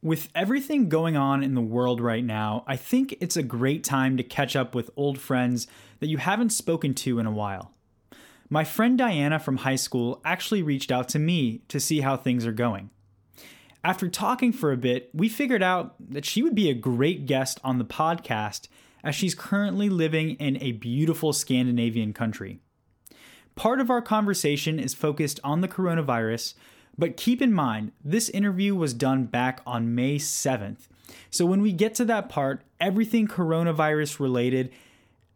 With everything going on in the world right now, I think it's a great time to catch up with old friends that you haven't spoken to in a while. My friend Diana from high school actually reached out to me to see how things are going. After talking for a bit, we figured out that she would be a great guest on the podcast as she's currently living in a beautiful Scandinavian country. Part of our conversation is focused on the coronavirus, but keep in mind, this interview was done back on May 7th. So when we get to that part, everything coronavirus related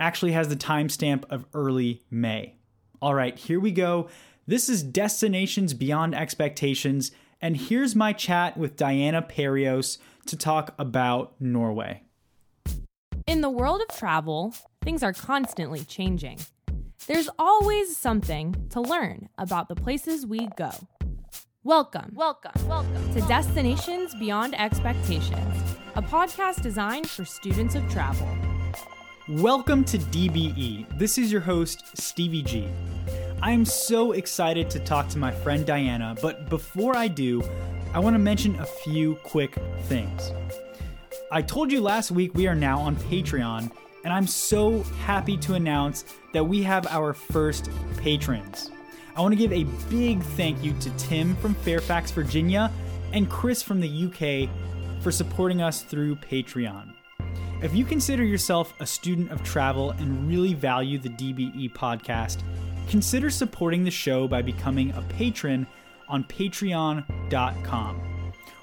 actually has the timestamp of early May. All right, here we go. This is Destinations Beyond Expectations, and here's my chat with Diana Perios to talk about Norway. In the world of travel, things are constantly changing. There's always something to learn about the places we go. Welcome, welcome, welcome to Destinations Beyond Expectations, a podcast designed for students of travel. Welcome to DBE. This is your host, Stevie G. I am so excited to talk to my friend Diana, but before I do, I want to mention a few quick things. I told you last week we are now on Patreon, and I'm so happy to announce that we have our first patrons. I want to give a big thank you to Tim from Fairfax, Virginia, and Chris from the UK for supporting us through Patreon. If you consider yourself a student of travel and really value the DBE podcast, consider supporting the show by becoming a patron on patreon.com.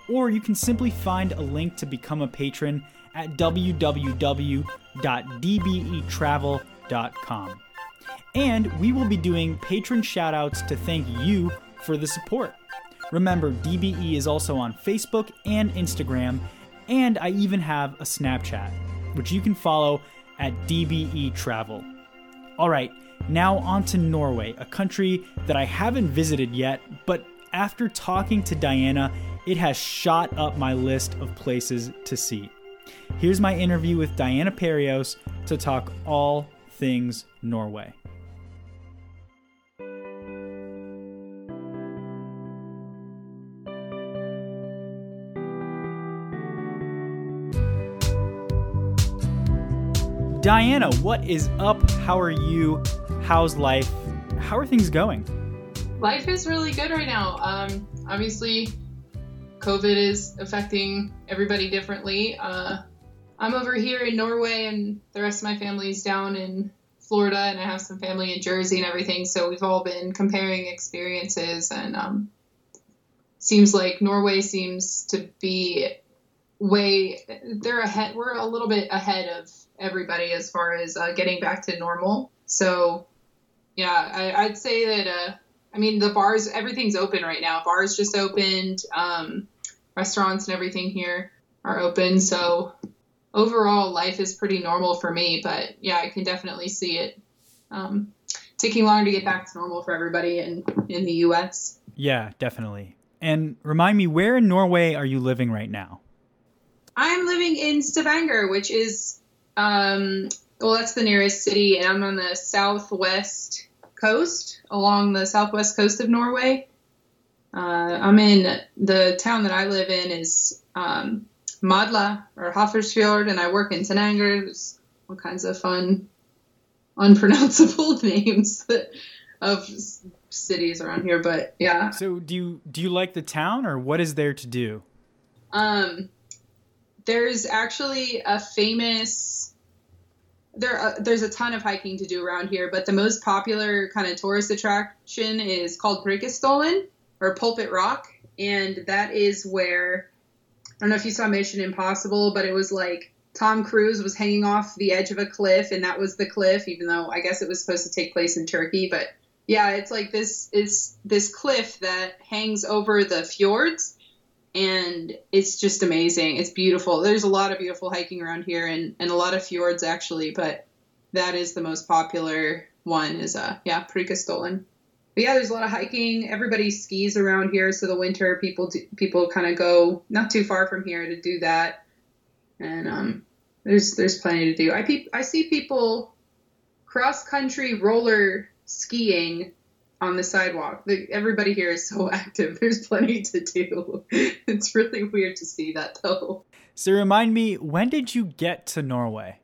Or you can simply find a link to become a patron at www.dbetravel.com. And we will be doing patron shoutouts to thank you for the support. Remember, DBE is also on Facebook and Instagram, and I even have a Snapchat, which you can follow at DBE Travel. All right, now on to Norway, a country that I haven't visited yet, but after talking to Diana, it has shot up my list of places to see. Here's my interview with Diana Perios to talk all things Norway. Diana, what is up? How are you? How's life? How are things going? Life is really good right now. Um, obviously, COVID is affecting everybody differently. Uh, I'm over here in Norway, and the rest of my family is down in Florida, and I have some family in Jersey and everything. So we've all been comparing experiences, and um, seems like Norway seems to be way they're ahead. We're a little bit ahead of everybody as far as uh, getting back to normal. So, yeah, I, would say that. Uh, I mean, the bars, everything's open right now. Bars just opened. Um, restaurants and everything here are open. So overall, life is pretty normal for me. But yeah, I can definitely see it um, taking longer to get back to normal for everybody in in the U.S. Yeah, definitely. And remind me, where in Norway are you living right now? I'm living in Stavanger, which is um, well, that's the nearest city, and I'm on the southwest coast, along the southwest coast of Norway. Uh, I'm in the town that I live in is um, Madla or Hafrsfjord, and I work in. There's all kinds of fun, unpronounceable names of cities around here, but yeah. So, do you do you like the town, or what is there to do? Um, there's actually a famous there uh, there's a ton of hiking to do around here, but the most popular kind of tourist attraction is called Preikestolen or Pulpit Rock, and that is where I don't know if you saw Mission Impossible, but it was like Tom Cruise was hanging off the edge of a cliff, and that was the cliff, even though I guess it was supposed to take place in Turkey. But yeah, it's like this is this cliff that hangs over the fjords, and it's just amazing. It's beautiful. There's a lot of beautiful hiking around here and, and a lot of fjords actually, but that is the most popular one is uh yeah, Preikestolen. But yeah, there's a lot of hiking. Everybody skis around here, so the winter people do, people kind of go not too far from here to do that. And um there's there's plenty to do. I pe- I see people cross country roller skiing on the sidewalk. The, everybody here is so active. There's plenty to do. It's really weird to see that though. So remind me, when did you get to Norway?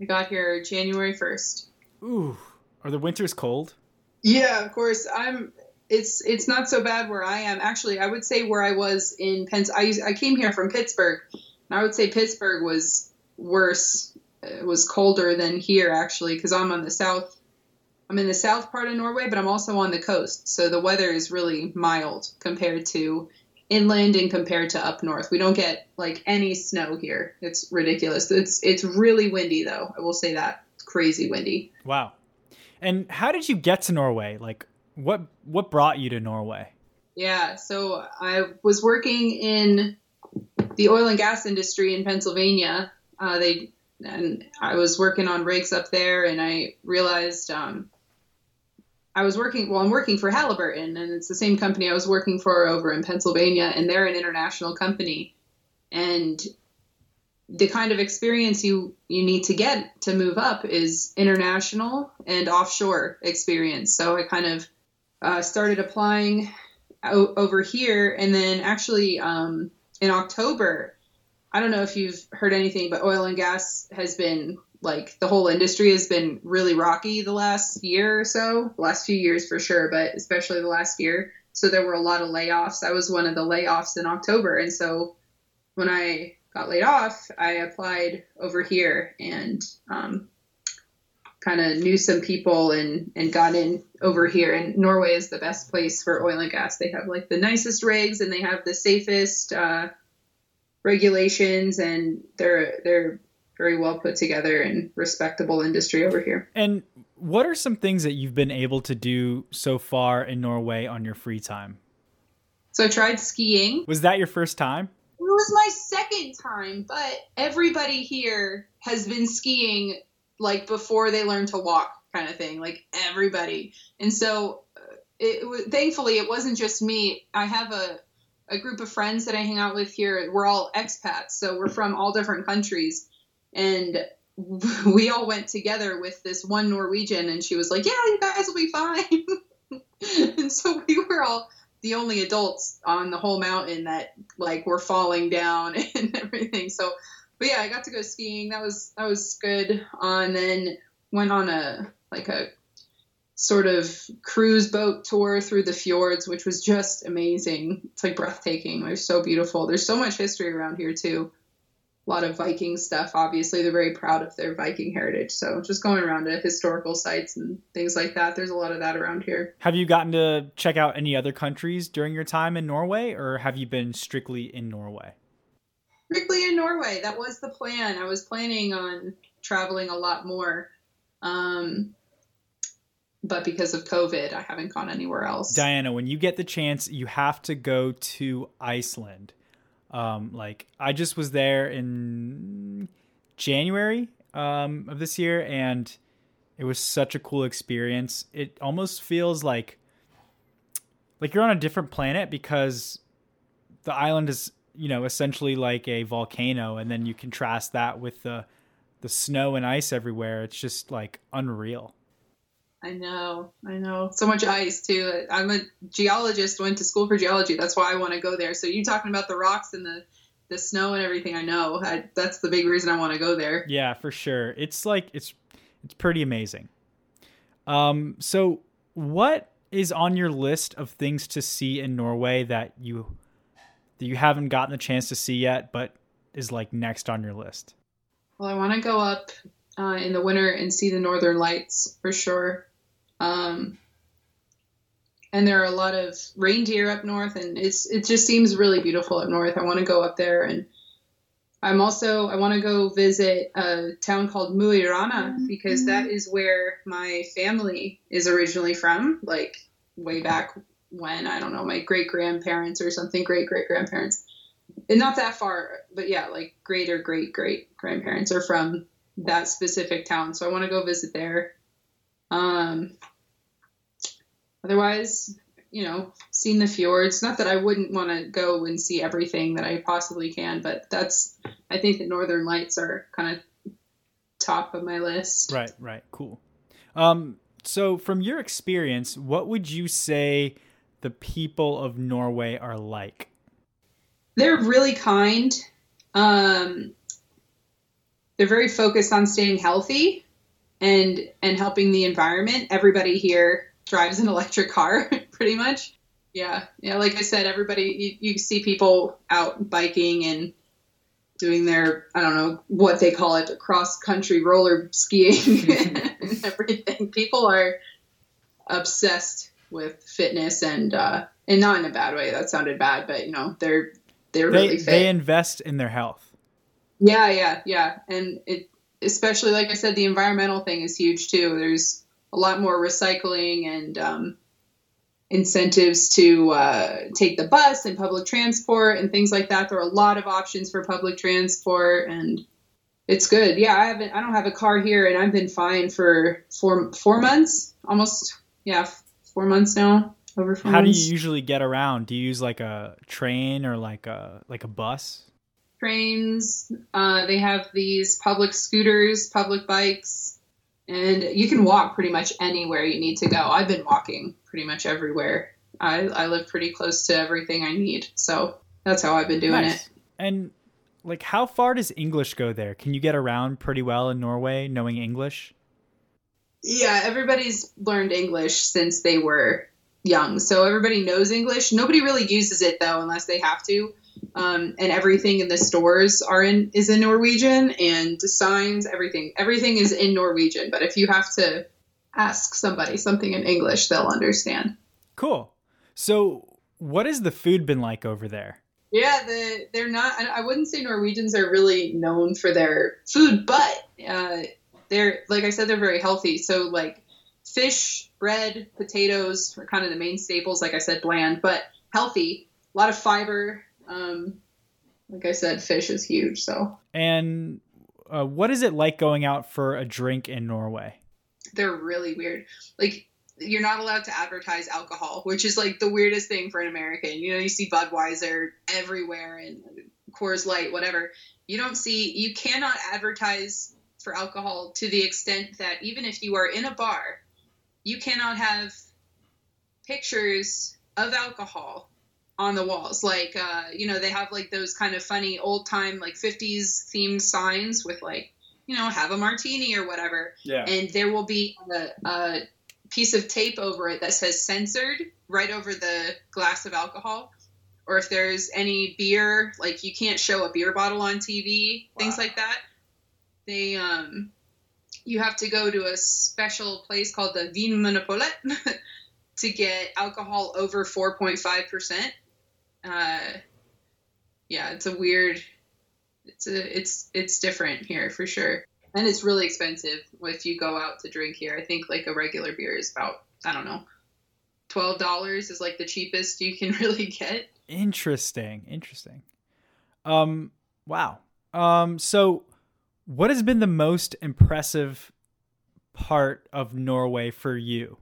I got here January 1st. Ooh, are the winters cold? Yeah, of course. I'm it's it's not so bad where I am. Actually, I would say where I was in Penn. I I came here from Pittsburgh, and I would say Pittsburgh was worse. It was colder than here actually, because I'm on the south. I'm in the south part of Norway, but I'm also on the coast, so the weather is really mild compared to inland and compared to up north. We don't get like any snow here. It's ridiculous. It's it's really windy though. I will say that. It's crazy windy. Wow. And how did you get to Norway? Like what what brought you to Norway? Yeah, so I was working in the oil and gas industry in Pennsylvania. Uh, they and I was working on rigs up there, and I realized um, I was working. Well, I'm working for Halliburton, and it's the same company I was working for over in Pennsylvania, and they're an international company. And the kind of experience you you need to get to move up is international and offshore experience. So I kind of uh, started applying o- over here, and then actually um, in October, I don't know if you've heard anything, but oil and gas has been like the whole industry has been really rocky the last year or so, last few years for sure, but especially the last year. So there were a lot of layoffs. I was one of the layoffs in October, and so when I got laid off, I applied over here and um, kind of knew some people and and got in over here and Norway is the best place for oil and gas. They have like the nicest rigs and they have the safest uh, regulations and they're they're very well put together and respectable industry over here. And what are some things that you've been able to do so far in Norway on your free time? So I tried skiing. Was that your first time? It was my second time, but everybody here has been skiing like before they learn to walk kind of thing like everybody and so uh, it, it thankfully it wasn't just me i have a a group of friends that i hang out with here we're all expats so we're from all different countries and we all went together with this one norwegian and she was like yeah you guys will be fine and so we were all the only adults on the whole mountain that like were falling down and everything so but yeah, I got to go skiing. That was that was good. Uh, and then went on a like a sort of cruise boat tour through the fjords, which was just amazing. It's like breathtaking. They're so beautiful. There's so much history around here too. A lot of Viking stuff. Obviously, they're very proud of their Viking heritage. So just going around to historical sites and things like that. There's a lot of that around here. Have you gotten to check out any other countries during your time in Norway, or have you been strictly in Norway? strictly in Norway. That was the plan. I was planning on traveling a lot more. Um, but because of COVID, I haven't gone anywhere else. Diana, when you get the chance, you have to go to Iceland. Um, like I just was there in January um, of this year, and it was such a cool experience. It almost feels like like you're on a different planet because the island is you know essentially like a volcano and then you contrast that with the the snow and ice everywhere it's just like unreal i know i know. So much ice too. I'm a geologist went to school for geology. That's why i want to go there. So you talking about the rocks and the the snow and everything i know. I, that's the big reason i want to go there. Yeah for sure. It's like it's it's pretty amazing. Um so what is on your list of things to see in norway that you that you haven't gotten the chance to see yet, but is like next on your list? Well, I want to go up uh, in the winter and see the northern lights for sure. Um, and there are a lot of reindeer up north, and it's it just seems really beautiful up north. I want to go up there, and I'm also I want to go visit a town called Mo i Rana because that is where my family is originally from, like way back when I don't know my great grandparents or something, great great grandparents, and not that far, but yeah, like great or great great grandparents are from that specific town, so I want to go visit there. Um, otherwise, you know, seeing the fjords. Not that I wouldn't want to go and see everything that I possibly can, but that's I think the Northern Lights are kind of top of my list. Right, right, cool. Um, so, from your experience, what would you say the people of Norway are like? They're really kind. Um, they're very focused on staying healthy and and helping the environment. Everybody here drives an electric car, pretty much. Yeah, yeah. Like I said, everybody you, you see people out biking and doing their I don't know what they call it, cross country roller skiing and everything. People are obsessed with fitness and uh, and not in a bad way. That sounded bad, but you know they're they're They really fit. they invest in their health. Yeah, yeah, yeah. And it especially like I said, the environmental thing is huge too. There's a lot more recycling and um, incentives to uh, take the bus and public transport and things like that. There are a lot of options for public transport and it's good. Yeah, I haven't I don't have a car here and I've been fine for four four months. Almost yeah, four months now. Over four How do you usually get around? Do you use like a train or like a like a bus? trains. Uh, they have these public scooters, public bikes, and you can walk pretty much anywhere you need to go. I've been walking pretty much everywhere. I, I live pretty close to everything I need, so that's how I've been doing it. And like, how far does English go there? Can you get around pretty well in Norway knowing English? Yeah, everybody's learned English since they were young, so everybody knows English. Nobody really uses it though, unless they have to. Um, and everything in the stores are in is in Norwegian, and signs, everything, everything is in Norwegian. But if you have to ask somebody something in English, they'll understand. Cool. So, what has the food been like over there? Yeah, the, they're not. I wouldn't say Norwegians are really known for their food, but uh, they're like I said, they're very healthy. So like fish, bread, potatoes are kind of the main staples. Like I said, bland but healthy. A lot of fiber. Um, like I said, fish is huge. So And uh, what is it like going out for a drink in Norway? they're really weird. Like you're not allowed to advertise alcohol, which is like the weirdest thing for an American. You know, you see Budweiser everywhere and Coors Light, whatever. You don't see, you cannot advertise for alcohol to the extent that even if you are in a bar, you cannot have pictures of alcohol on the walls. Like, uh, you know, they have like those kind of funny old time, like 50s themed signs with like, you know, have a martini or whatever. Yeah. and there will be a, a piece of tape over it that says censored right over the glass of alcohol. Or if there's any beer like you can't show a beer bottle on tv things like that. They um you have to go to a special place called the Vinmonopolet to get alcohol over 4.5% uh yeah it's a weird it's a, it's it's different here for sure and it's really expensive if you go out to drink here. I think like a regular beer is about I don't know, twelve dollars is like the cheapest you can really get. Interesting. Interesting. Um. Wow. Um. So, what has been the most impressive part of Norway for you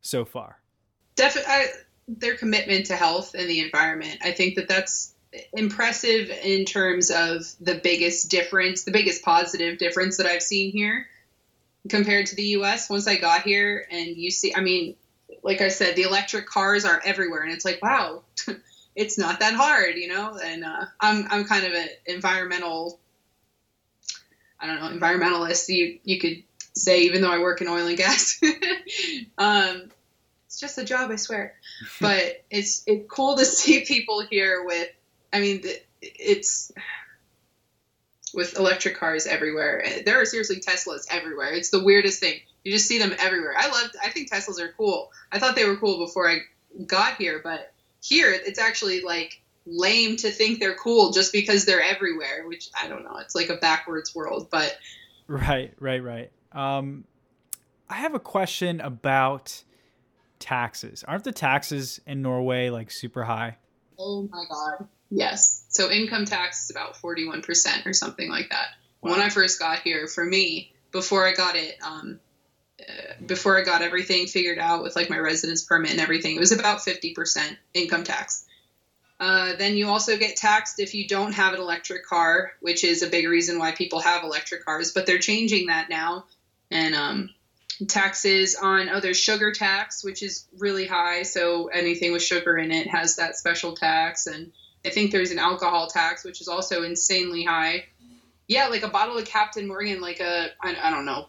so far? Definitely, their commitment to health and the environment. I think that that's impressive in terms of the biggest difference, the biggest positive difference that I've seen here compared to the U.S. Once I got here, and you see, I mean, like I said, the electric cars are everywhere, and it's like, wow, it's not that hard, you know. And uh, I'm I'm kind of an environmental, I don't know, environmentalist. You you could say, even though I work in oil and gas. um, it's just a job, I swear. But it's it's cool to see people here with. I mean, it's with electric cars everywhere. There are seriously Teslas everywhere. It's the weirdest thing. You just see them everywhere. I love. I think Teslas are cool. I thought they were cool before I got here, but here it's actually like lame to think they're cool just because they're everywhere. Which I don't know. It's like a backwards world, but Right. Right. Right. Um. I have a question about taxes. Aren't the taxes in Norway like super high? Oh my god. Yes. So income tax is about 41% or something like that. When I first got here, for me, before I got it, um, uh, before I got everything figured out with like my residence permit and everything, it was about 50% income tax. Uh, then you also get taxed if you don't have an electric car, which is a big reason why people have electric cars. But they're changing that now, and um, taxes on oh there's sugar tax which is really high. So anything with sugar in it has that special tax. And i think there's an alcohol tax which is also insanely high. Yeah like a bottle of captain morgan like a i, I don't know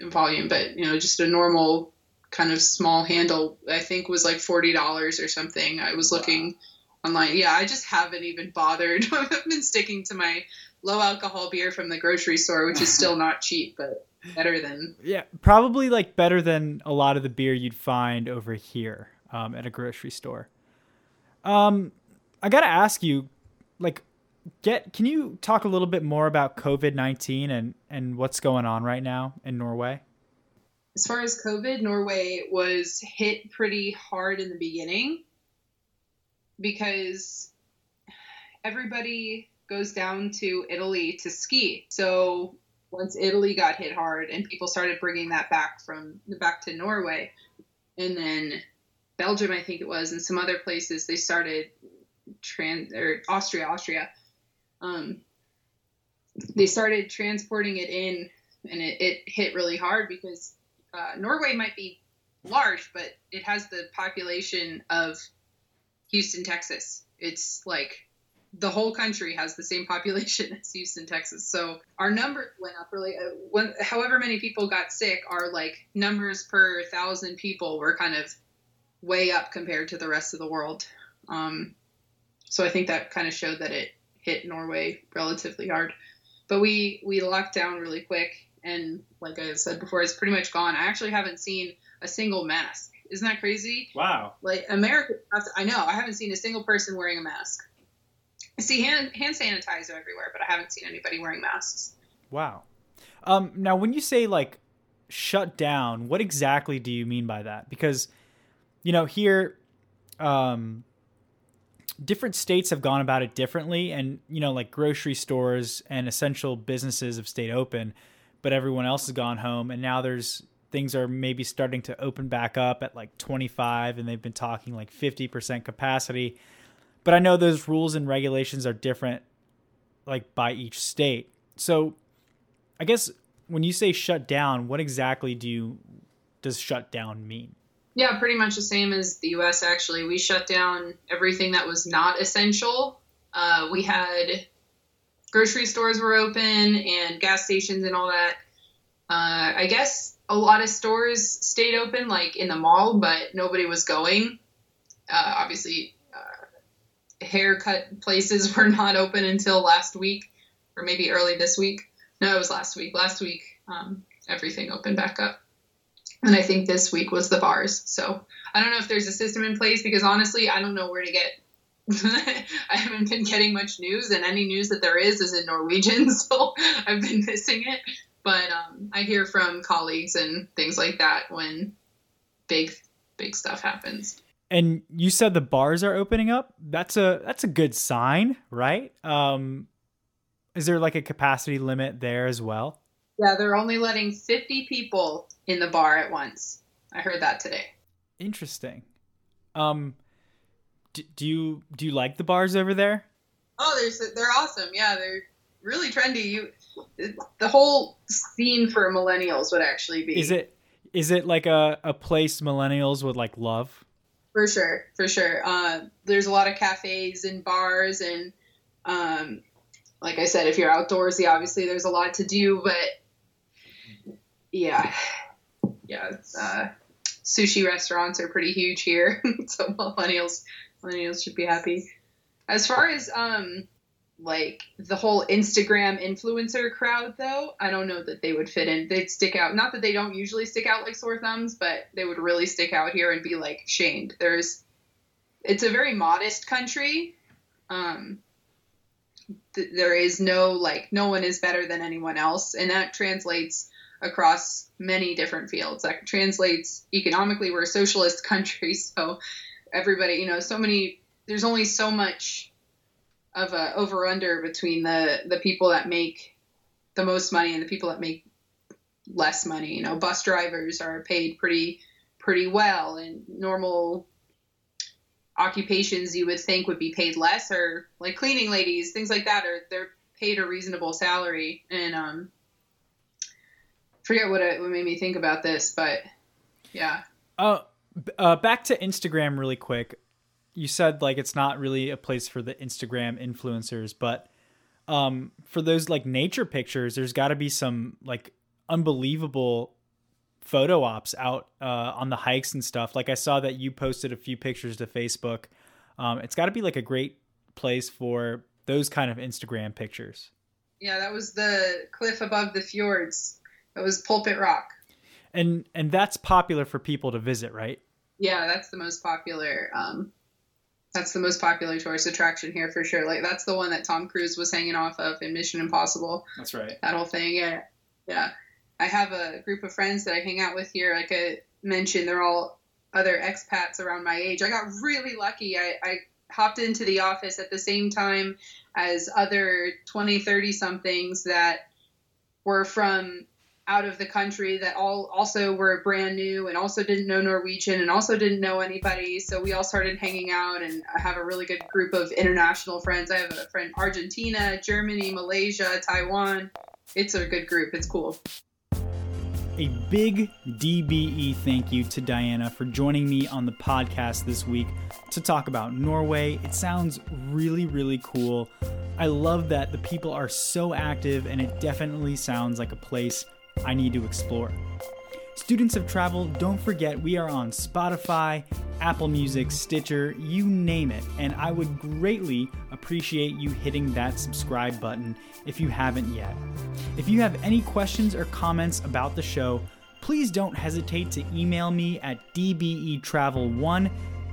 in volume but you know just a normal kind of small handle i think was like $40 or something. I was looking wow. online. Yeah i just haven't even bothered. I've been sticking to my low alcohol beer from the grocery store which is still not cheap but better than yeah probably like better than a lot of the beer you'd find over here um, at a grocery store. Um i gotta ask you like get can you talk a little bit more about covid-19 and and what's going on right now in norway? As far as covid norway was hit pretty hard in the beginning because everybody goes down to italy to ski. So once Italy got hit hard and people started bringing that back from back to Norway, and then Belgium, I think it was, and some other places, they started trans or Austria, Austria. Um, they started transporting it in, and it, it hit really hard because uh, Norway might be large, but it has the population of Houston, Texas. It's like the whole country has the same population as Houston, Texas. So our numbers went up really. Uh, when, however many people got sick, our like numbers per thousand people were kind of way up compared to the rest of the world. Um, so I think that kind of showed that it hit Norway relatively hard. But we we locked down really quick, and like I said before, it's pretty much gone. I actually haven't seen a single mask. Isn't that crazy? Wow. Like America, I know I haven't seen a single person wearing a mask. I see hand hand sanitizer everywhere, but I haven't seen anybody wearing masks. Wow. Um, now, when you say like shut down, what exactly do you mean by that? Because you know here, um, different states have gone about it differently, and you know like grocery stores and essential businesses have stayed open, but everyone else has gone home, and now there's things are maybe starting to open back up at like 25 and they've been talking like 50% capacity but I know those rules and regulations are different like by each state. So I guess when you say shut down, what exactly do you does shut down mean? Yeah, pretty much the same as the US actually. We shut down everything that was not essential. Uh, we had grocery stores were open and gas stations and all that. Uh, I guess a lot of stores stayed open, like in the mall, but nobody was going. Uh, obviously, haircut places were not open until last week, or maybe early this week. No, it was last week. Last week, um, everything opened back up. And I think this week was the bars. So I don't know if there's a system in place because honestly, I don't know where to get. I haven't been getting much news, and any news that there is is in Norwegian, so I've been missing it. But um, I hear from colleagues and things like that when big, big stuff happens and you said the bars are opening up. That's a that's a good sign, right? Um, is there like a capacity limit there as well? Yeah, they're only letting 50 people in the bar at once. I heard that today. Interesting. Um, do, do you do you like the bars over there? Oh, they're they're awesome. Yeah, they're really trendy. You, the whole scene for millennials would actually be. Is it is it like a a place millennials would like love? For sure, for sure. Uh, there's a lot of cafes and bars, and um, like I said, if you're outdoorsy, obviously there's a lot to do. But yeah, yeah, uh, sushi restaurants are pretty huge here, so millennials millennials should be happy. As far as um, like the whole Instagram influencer crowd, though, I don't know that they would fit in. They'd stick out. Not that they don't usually stick out like sore thumbs, but they would really stick out here and be like shamed. There's, it's a very modest country. Um, th- there is no like, no one is better than anyone else, and that translates across many different fields. That translates economically. We're a socialist country, so everybody, you know, so many. There's only so much of a over under between the the people that make the most money and the people that make less money. You know, bus drivers are paid pretty pretty well, and normal occupations you would think would be paid less, or like cleaning ladies, things like that, are they're paid a reasonable salary. And um, forget what it what made me think about this, but yeah. Uh, uh, back to Instagram really quick. You said like it's not really a place for the Instagram influencers, but um, for those like nature pictures, there's got to be some like unbelievable photo ops out uh, on the hikes and stuff. Like I saw that you posted a few pictures to Facebook. Um, it's got to be like a great place for those kind of Instagram pictures. Yeah, that was the cliff above the fjords. That was Pulpit Rock. And and that's popular for people to visit, right? Yeah, that's the most popular. Um, that's the most popular tourist attraction here for sure. Like that's the one that Tom Cruise was hanging off of in Mission Impossible. That's right. That whole thing. Yeah, yeah. I have a group of friends that I hang out with here. Like I mentioned, they're all other expats around my age. I got really lucky. I, I hopped into the office at the same time as other 20, 30 somethings that were from out of the country that all also were brand new and also didn't know Norwegian and also didn't know anybody. So we all started hanging out, and I have a really good group of international friends. I have a friend Argentina, Germany, Malaysia, Taiwan. It's a good group. It's cool. A big DBE thank you to Diana for joining me on the podcast this week to talk about Norway. It sounds really, really cool. I love that the people are so active, and it definitely sounds like a place I need to explore. Students of Travel, don't forget we are on Spotify, Apple Music, Stitcher, you name it, and I would greatly appreciate you hitting that subscribe button if you haven't yet. If you have any questions or comments about the show, please don't hesitate to email me at dbetravel1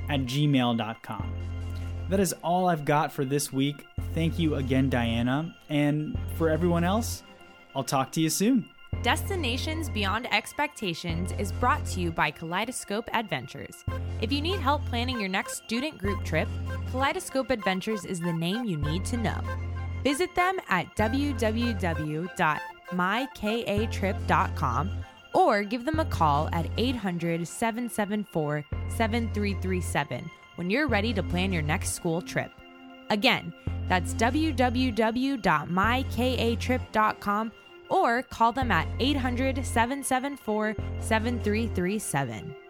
at gmail.com. That is all I've got for this week. Thank you again, Diana. And for everyone else, I'll talk to you soon. Destinations Beyond Expectations is brought to you by Kaleidoscope Adventures. If you need help planning your next student group trip, Kaleidoscope Adventures is the name you need to know. Visit them at www.mykatrip.com or give them a call at 800 774 7337 when you're ready to plan your next school trip. Again, that's www.mykatrip.com or call them at 800 774 7337.